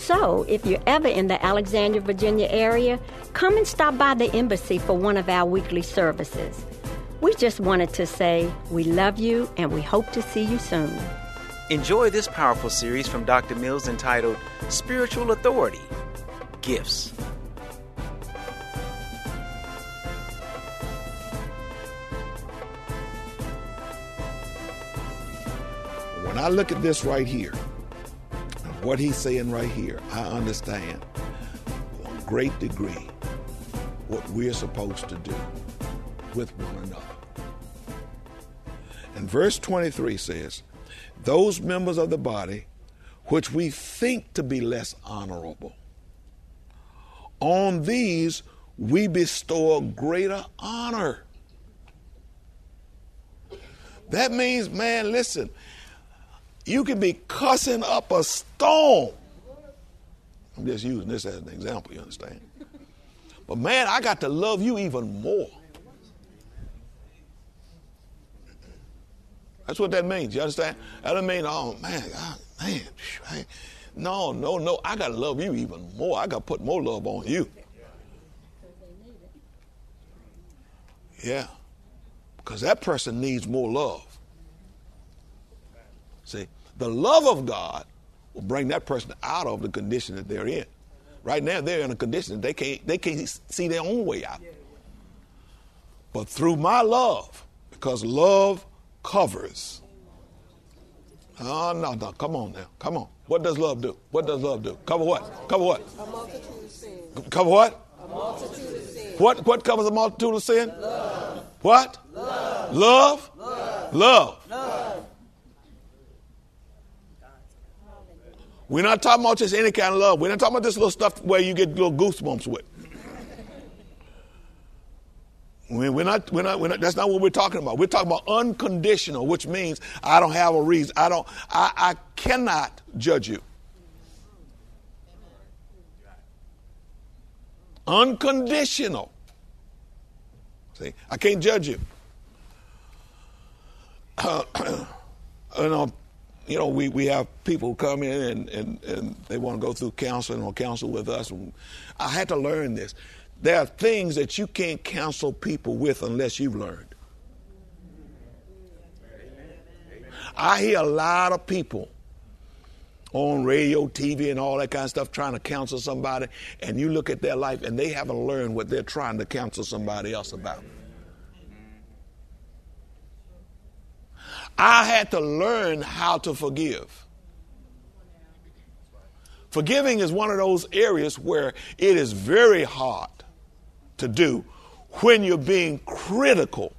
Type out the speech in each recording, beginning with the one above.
So, if you're ever in the Alexandria, Virginia area, come and stop by the embassy for one of our weekly services. We just wanted to say we love you and we hope to see you soon. Enjoy this powerful series from Dr. Mills entitled Spiritual Authority Gifts. When I look at this right here, what he's saying right here, I understand to a great degree what we're supposed to do with one another. And verse 23 says, Those members of the body which we think to be less honorable, on these we bestow greater honor. That means, man, listen, you can be cussing up a storm. I'm just using this as an example, you understand? But man, I got to love you even more. That's what that means. You understand? That doesn't mean, oh man, God, man, no, no, no. I got to love you even more. I got to put more love on you. Yeah, because that person needs more love. See, the love of God will bring that person out of the condition that they're in. Right now, they're in a condition that they can't they can't see their own way out. But through my love, because love covers. Oh no, no, come on now, come on. What does love do? What does love do? Cover what? Cover what? A multitude of sin. Cover what? A multitude of sin. What what covers a multitude of sin? Love. What? Love? Love. Love. Love. We're not talking about just any kind of love. We're not talking about this little stuff where you get little goosebumps with. We're not, we're not, we're not, that's not what we're talking about. We're talking about unconditional, which means I don't have a reason. I don't, I, I cannot judge you. Unconditional. See, I can't judge you. Uh, you know, you know, we, we have people come in and, and, and they want to go through counseling or counsel with us. I had to learn this. There are things that you can't counsel people with unless you've learned. I hear a lot of people on radio, TV, and all that kind of stuff trying to counsel somebody, and you look at their life and they haven't learned what they're trying to counsel somebody else about. I had to learn how to forgive. Forgiving is one of those areas where it is very hard to do when you're being critical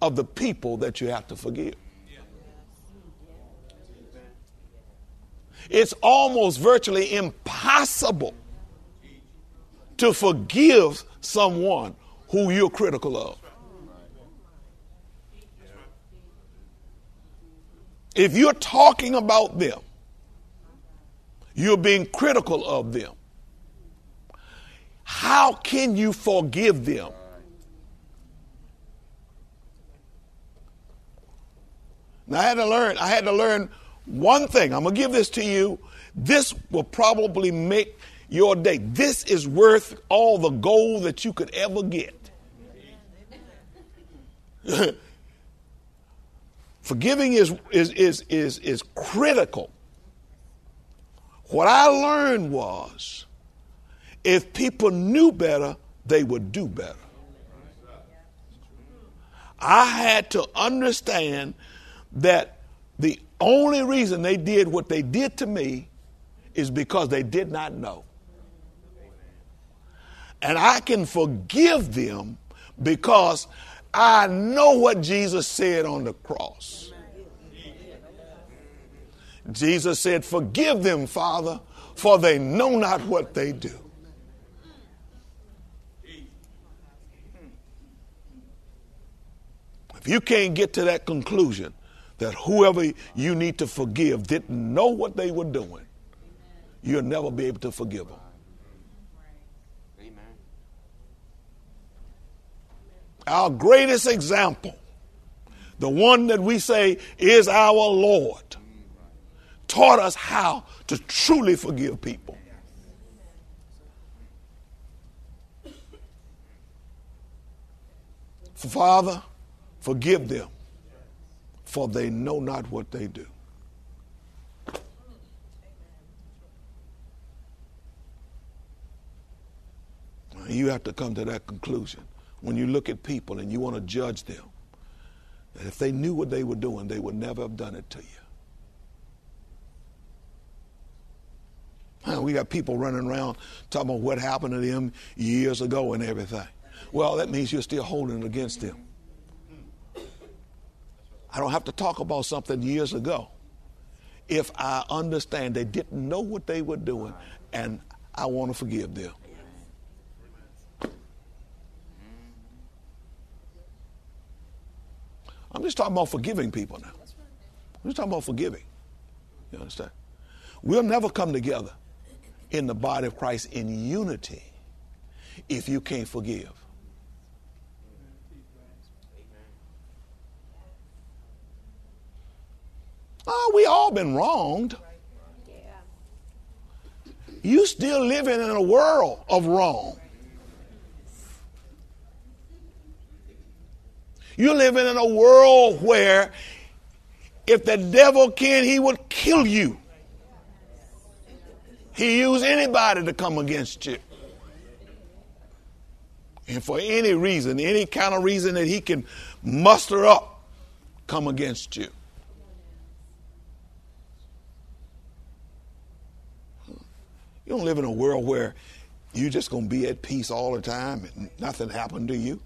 of the people that you have to forgive. It's almost virtually impossible to forgive someone who you're critical of. If you're talking about them, you're being critical of them. How can you forgive them? Now I had to learn, I had to learn one thing. I'm to give this to you. This will probably make your day. This is worth all the gold that you could ever get. Forgiving is, is, is, is, is critical. What I learned was if people knew better, they would do better. I had to understand that the only reason they did what they did to me is because they did not know. And I can forgive them because I know what Jesus said on the cross. Jesus said, Forgive them, Father, for they know not what they do. If you can't get to that conclusion that whoever you need to forgive didn't know what they were doing, you'll never be able to forgive them. Our greatest example, the one that we say is our Lord, taught us how to truly forgive people. Father, forgive them, for they know not what they do. You have to come to that conclusion when you look at people and you want to judge them. That if they knew what they were doing, they would never have done it to you. We got people running around talking about what happened to them years ago and everything. Well, that means you're still holding it against them. I don't have to talk about something years ago if I understand they didn't know what they were doing and I want to forgive them. Just talking about forgiving people now. We're just talking about forgiving. You understand? We'll never come together in the body of Christ in unity if you can't forgive. Oh, we all been wronged. You still living in a world of wrong. You're living in a world where if the devil can, he would kill you. He use anybody to come against you. And for any reason, any kind of reason that he can muster up, come against you. You don't live in a world where you're just going to be at peace all the time and nothing happened to you.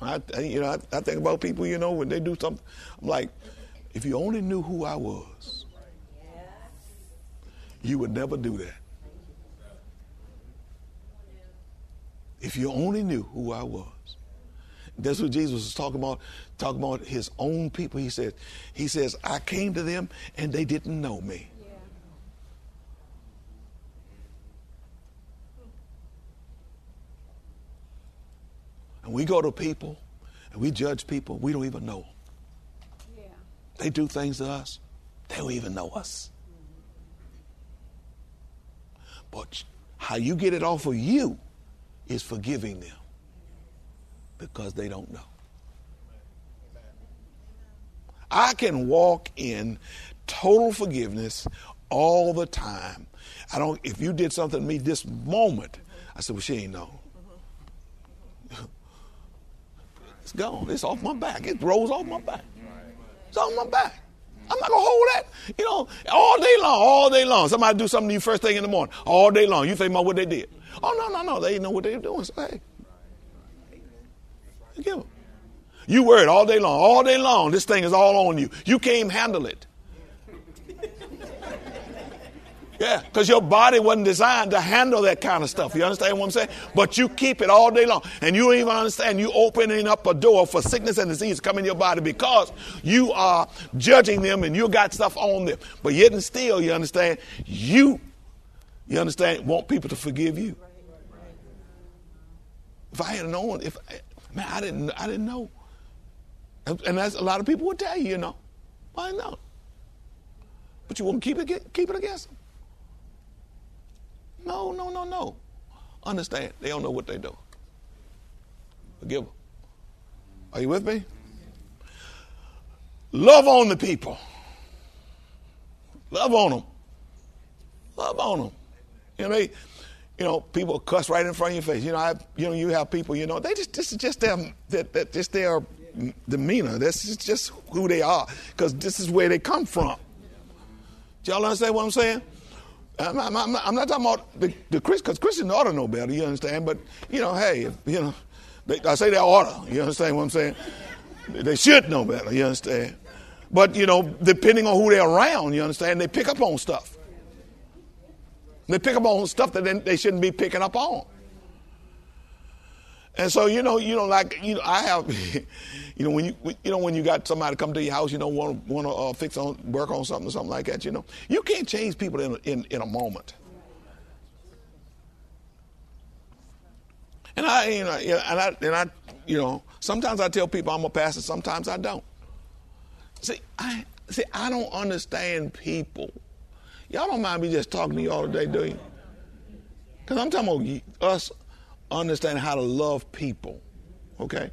I, you know, I, I, think about people, you know, when they do something. I'm like, if you only knew who I was, you would never do that. If you only knew who I was. That's what Jesus was talking about, talking about his own people. He said, He says, I came to them and they didn't know me. And we go to people and we judge people, we don't even know them. Yeah. They do things to us, they don't even know us. But how you get it off of you is forgiving them because they don't know. I can walk in total forgiveness all the time. I don't. If you did something to me this moment, I said, "Well, she ain't know." It's gone. It's off my back. It rolls off my back. It's off my back. I'm not gonna hold that. You know, all day long, all day long. Somebody do something to you first thing in the morning, all day long. You think about what they did. Oh no, no, no. They know what they were doing. So hey, forgive them. You worried all day long, all day long. This thing is all on you. You can't handle it. Yeah, because your body wasn't designed to handle that kind of stuff. You understand what I'm saying? But you keep it all day long. And you even understand you opening up a door for sickness and disease coming in your body because you are judging them and you got stuff on them. But yet and still, you understand, you, you understand, want people to forgive you. If I had known, if man, I didn't, I didn't know. And, that's a lot of people would tell you, you know. I know. But you won't keep it, keep it against them. No, no, no, no. Understand, they don't know what they do. Forgive them. Are you with me? Love on the people. Love on them. Love on them. You know, they, you know, people cuss right in front of your face. You know, I, you know, you have people. You know, they just this is just their that, that just their demeanor. This is just who they are because this is where they come from. Do y'all understand what I'm saying? I'm, I'm, I'm not talking about the, the Christian, because Christians ought to know better, you understand? But, you know, hey, if, you know, they, I say they ought to, you understand what I'm saying? They should know better, you understand? But, you know, depending on who they're around, you understand, they pick up on stuff. They pick up on stuff that they, they shouldn't be picking up on. And so, you know, you know, like, you know, I have, you know, when you, you know, when you got somebody come to your house, you know, want to want to uh, fix on, work on something or something like that, you know, you can't change people in in, in a moment. And I, you know, and I, and I, you know, sometimes I tell people I'm a pastor, sometimes I don't. See, I see, I don't understand people. Y'all don't mind me just talking to you all day, do you? Because I'm talking about us understanding how to love people. Okay.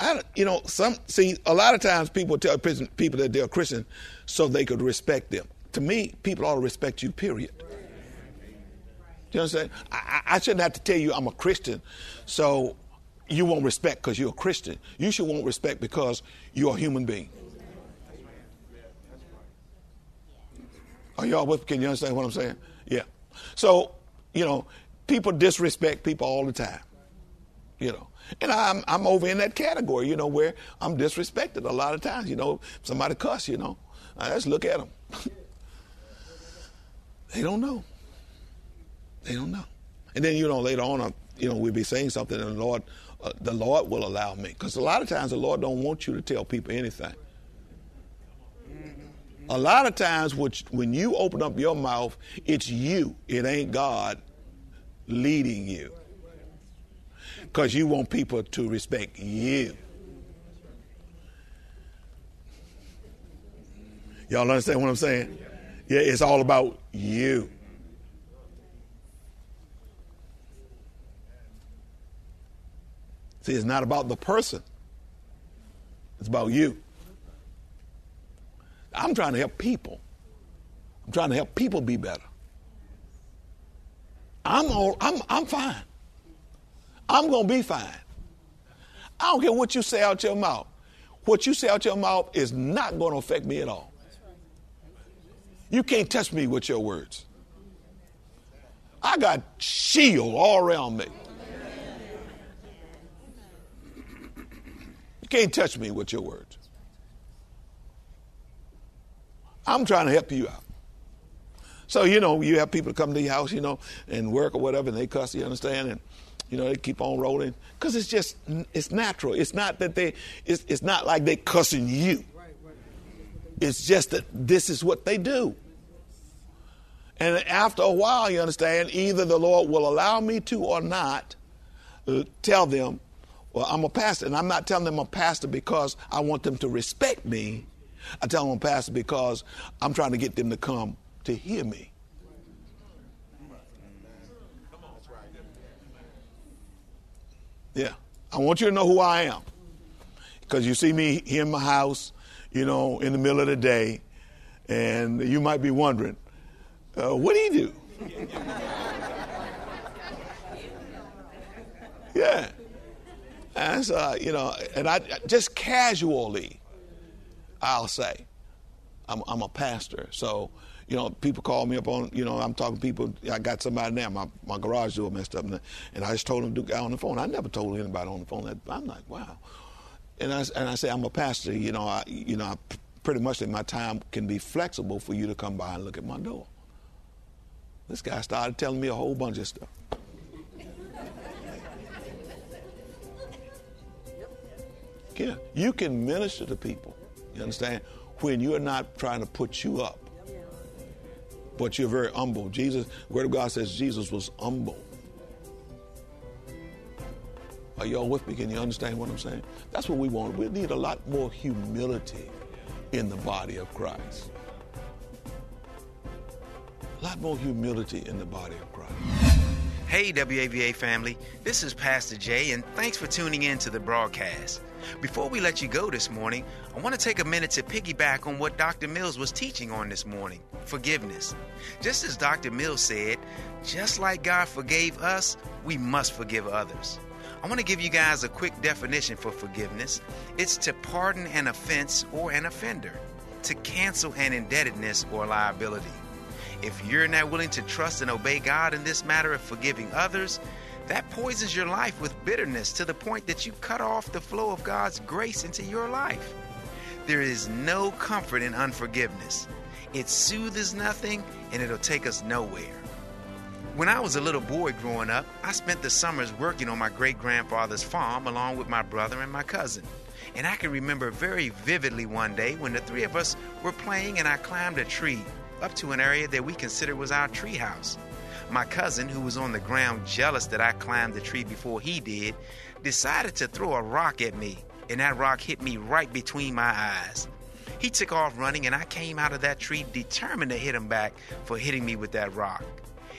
I, you know, some see a lot of times people tell people that they're Christian so they could respect them. To me, people ought to respect you. Period. You understand? I, I shouldn't have to tell you I'm a Christian, so you won't respect because you're a Christian. You should want respect because you're a human being. Are y'all with? Can you understand what I'm saying? Yeah. So you know, people disrespect people all the time. You know. And I'm I'm over in that category, you know, where I'm disrespected a lot of times. You know, somebody cuss, you know, I just look at them. they don't know. They don't know. And then you know later on, you know, we'll be saying something, and the Lord, uh, the Lord will allow me, because a lot of times the Lord don't want you to tell people anything. A lot of times, which, when you open up your mouth, it's you. It ain't God leading you because you want people to respect you. Y'all understand what I'm saying? Yeah, it's all about you. See, it's not about the person, it's about you. I'm trying to help people. I'm trying to help people be better. I'm all, I'm I'm fine. I'm to be fine. I don't care what you say out your mouth. What you say out your mouth is not to affect me at all. You can't touch me with your words. I got shield all around me. You can't touch me with your words. I'm trying to help you out. So, you know, you have people come to your house, you know, and work or whatever, and they cuss, you understand? And you know, they keep on rolling because it's just it's natural. It's not that they it's, it's not like they cussing you. It's just that this is what they do. And after a while, you understand, either the Lord will allow me to or not uh, tell them, well, I'm a pastor. And I'm not telling them I'm a pastor because I want them to respect me. I tell them I'm a pastor because I'm trying to get them to come to hear me. Yeah. I want you to know who I am. Because you see me here in my house, you know, in the middle of the day, and you might be wondering, uh, what do you do? yeah. And so, you know, and I just casually, I'll say, I'm, I'm a pastor. So, you know, people call me up on, you know, I'm talking to people. I got somebody now, my, my garage door messed up, and, and I just told them to on the phone. I never told anybody on the phone that. I'm like, wow. And I, and I say, I'm a pastor. You know, I, you know, I pretty much that my time can be flexible for you to come by and look at my door. This guy started telling me a whole bunch of stuff. Yeah, you can minister to people. You understand? When you're not trying to put you up, but you're very humble. Jesus, Word of God says Jesus was humble. Are y'all with me? Can you understand what I'm saying? That's what we want. We need a lot more humility in the body of Christ. A lot more humility in the body of Christ. Hey, WAVA family, this is Pastor Jay, and thanks for tuning in to the broadcast. Before we let you go this morning, I want to take a minute to piggyback on what Dr. Mills was teaching on this morning forgiveness. Just as Dr. Mills said, just like God forgave us, we must forgive others. I want to give you guys a quick definition for forgiveness it's to pardon an offense or an offender, to cancel an indebtedness or liability. If you're not willing to trust and obey God in this matter of forgiving others, that poisons your life with bitterness to the point that you cut off the flow of God's grace into your life. There is no comfort in unforgiveness. It soothes nothing and it'll take us nowhere. When I was a little boy growing up, I spent the summers working on my great grandfather's farm along with my brother and my cousin. And I can remember very vividly one day when the three of us were playing and I climbed a tree up to an area that we considered was our tree house. My cousin, who was on the ground jealous that I climbed the tree before he did, decided to throw a rock at me, and that rock hit me right between my eyes. He took off running, and I came out of that tree determined to hit him back for hitting me with that rock.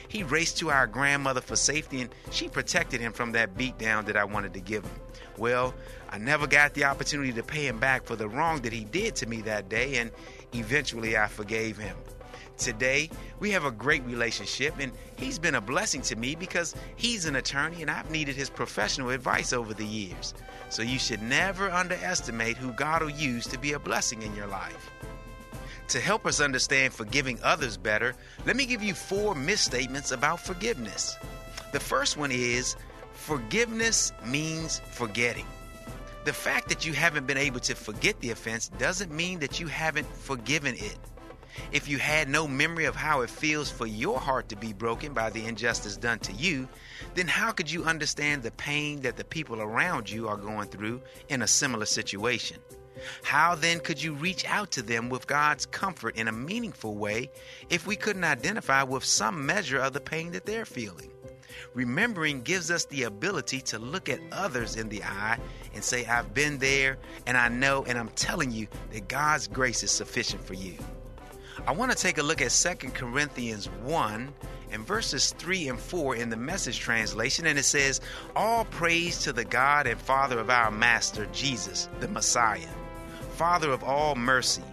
He raced to our grandmother for safety, and she protected him from that beatdown that I wanted to give him. Well, I never got the opportunity to pay him back for the wrong that he did to me that day, and eventually I forgave him. Today, we have a great relationship, and he's been a blessing to me because he's an attorney and I've needed his professional advice over the years. So you should never underestimate who God will use to be a blessing in your life. To help us understand forgiving others better, let me give you four misstatements about forgiveness. The first one is forgiveness means forgetting. The fact that you haven't been able to forget the offense doesn't mean that you haven't forgiven it. If you had no memory of how it feels for your heart to be broken by the injustice done to you, then how could you understand the pain that the people around you are going through in a similar situation? How then could you reach out to them with God's comfort in a meaningful way if we couldn't identify with some measure of the pain that they're feeling? Remembering gives us the ability to look at others in the eye and say, I've been there and I know and I'm telling you that God's grace is sufficient for you. I want to take a look at 2 Corinthians 1 and verses 3 and 4 in the message translation, and it says, All praise to the God and Father of our Master Jesus, the Messiah, Father of all mercy,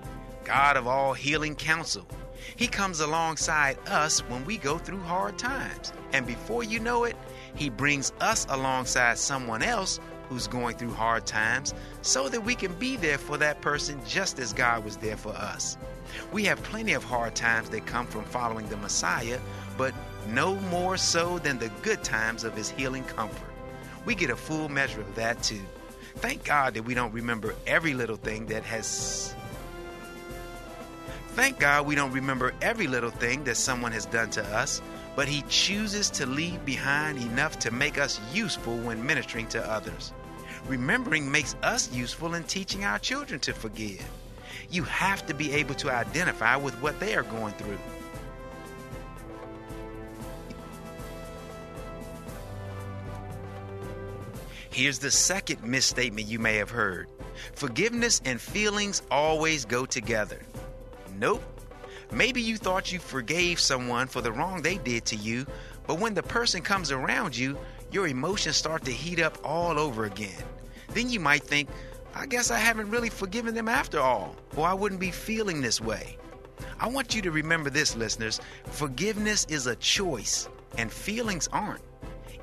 God of all healing counsel. He comes alongside us when we go through hard times, and before you know it, He brings us alongside someone else who's going through hard times so that we can be there for that person just as God was there for us. We have plenty of hard times that come from following the Messiah, but no more so than the good times of his healing comfort. We get a full measure of that too. Thank God that we don't remember every little thing that has. Thank God we don't remember every little thing that someone has done to us, but He chooses to leave behind enough to make us useful when ministering to others. Remembering makes us useful in teaching our children to forgive. You have to be able to identify with what they are going through. Here's the second misstatement you may have heard forgiveness and feelings always go together. Nope. Maybe you thought you forgave someone for the wrong they did to you, but when the person comes around you, your emotions start to heat up all over again. Then you might think, I guess I haven't really forgiven them after all, or I wouldn't be feeling this way. I want you to remember this, listeners. Forgiveness is a choice, and feelings aren't.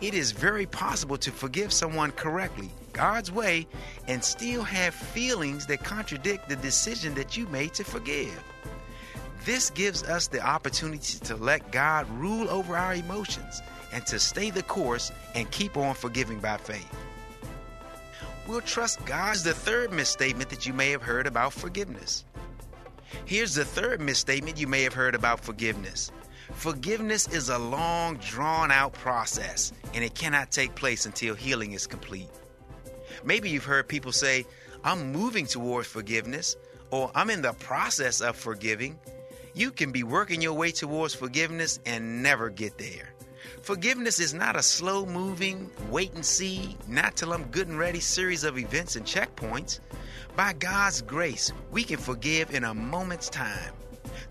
It is very possible to forgive someone correctly, God's way, and still have feelings that contradict the decision that you made to forgive. This gives us the opportunity to let God rule over our emotions and to stay the course and keep on forgiving by faith. We'll trust God's the third misstatement that you may have heard about forgiveness. Here's the third misstatement you may have heard about forgiveness. Forgiveness is a long, drawn out process, and it cannot take place until healing is complete. Maybe you've heard people say, I'm moving towards forgiveness, or I'm in the process of forgiving. You can be working your way towards forgiveness and never get there. Forgiveness is not a slow moving, wait and see, not till I'm good and ready series of events and checkpoints. By God's grace, we can forgive in a moment's time.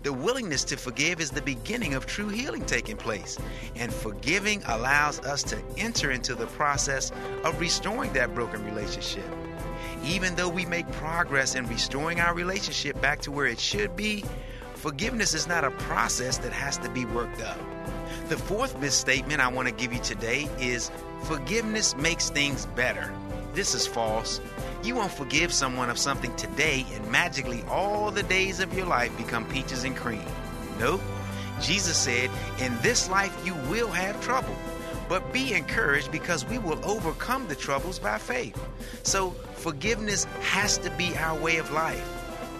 The willingness to forgive is the beginning of true healing taking place, and forgiving allows us to enter into the process of restoring that broken relationship. Even though we make progress in restoring our relationship back to where it should be, forgiveness is not a process that has to be worked up. The fourth misstatement I want to give you today is forgiveness makes things better. This is false. You won't forgive someone of something today and magically all the days of your life become peaches and cream. Nope. Jesus said, In this life you will have trouble, but be encouraged because we will overcome the troubles by faith. So forgiveness has to be our way of life.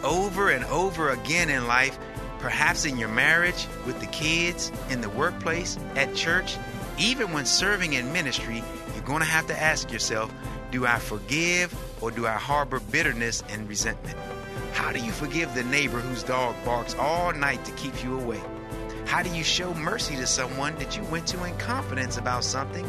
Over and over again in life, perhaps in your marriage, with the kids, in the workplace, at church, even when serving in ministry, you're going to have to ask yourself do I forgive or do I harbor bitterness and resentment? How do you forgive the neighbor whose dog barks all night to keep you awake? How do you show mercy to someone that you went to in confidence about something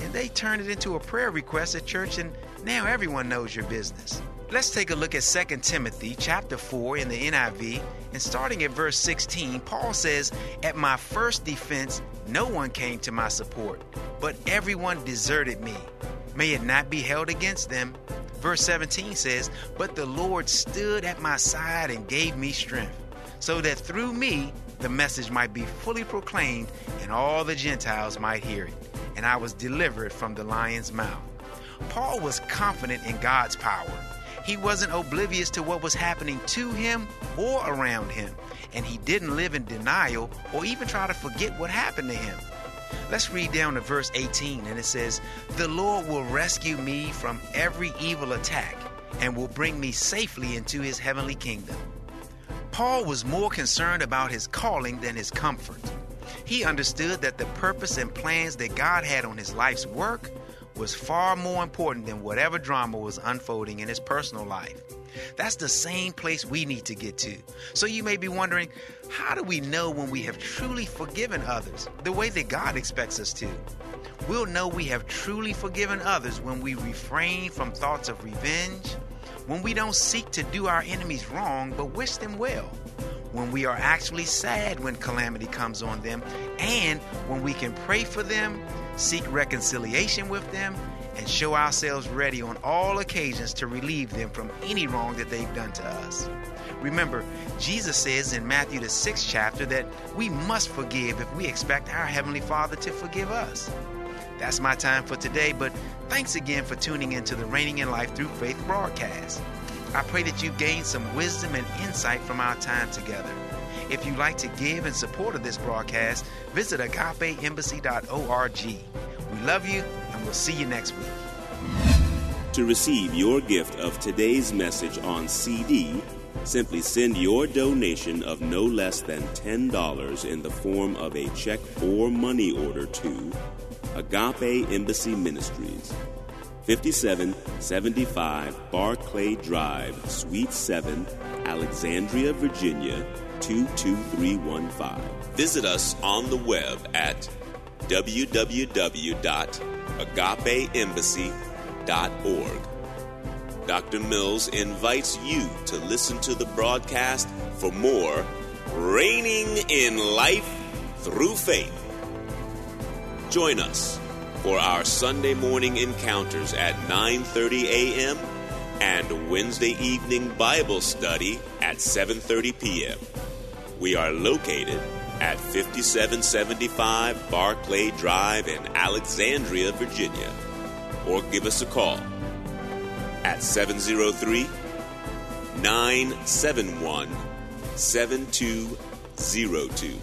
and they turned it into a prayer request at church and now everyone knows your business? Let's take a look at 2 Timothy chapter 4 in the NIV and starting at verse 16, Paul says, At my first defense, no one came to my support, but everyone deserted me. May it not be held against them. Verse 17 says, But the Lord stood at my side and gave me strength, so that through me the message might be fully proclaimed and all the Gentiles might hear it. And I was delivered from the lion's mouth. Paul was confident in God's power. He wasn't oblivious to what was happening to him or around him, and he didn't live in denial or even try to forget what happened to him. Let's read down to verse 18, and it says, The Lord will rescue me from every evil attack and will bring me safely into his heavenly kingdom. Paul was more concerned about his calling than his comfort. He understood that the purpose and plans that God had on his life's work was far more important than whatever drama was unfolding in his personal life. That's the same place we need to get to. So you may be wondering, how do we know when we have truly forgiven others the way that God expects us to? We'll know we have truly forgiven others when we refrain from thoughts of revenge, when we don't seek to do our enemies wrong but wish them well, when we are actually sad when calamity comes on them, and when we can pray for them, seek reconciliation with them, and show ourselves ready on all occasions to relieve them from any wrong that they've done to us. Remember, Jesus says in Matthew the 6th chapter that we must forgive if we expect our Heavenly Father to forgive us. That's my time for today, but thanks again for tuning into the Reigning in Life Through Faith broadcast. I pray that you gain some wisdom and insight from our time together. If you'd like to give in support of this broadcast, visit agapeembassy.org. We love you, and we'll see you next week. To receive your gift of today's message on CD, simply send your donation of no less than $10 in the form of a check or money order to Agape Embassy Ministries, 5775 Barclay Drive, Suite 7, Alexandria, Virginia 22315. Visit us on the web at www.agapeembassy.org. Dr. Mills invites you to listen to the broadcast for more Reigning in Life Through Faith. Join us for our Sunday morning encounters at 9:30 a.m., and Wednesday evening Bible study at 7:30 p.m. We are located at 5775 Barclay Drive in Alexandria, Virginia. Or give us a call at 703 971 7202.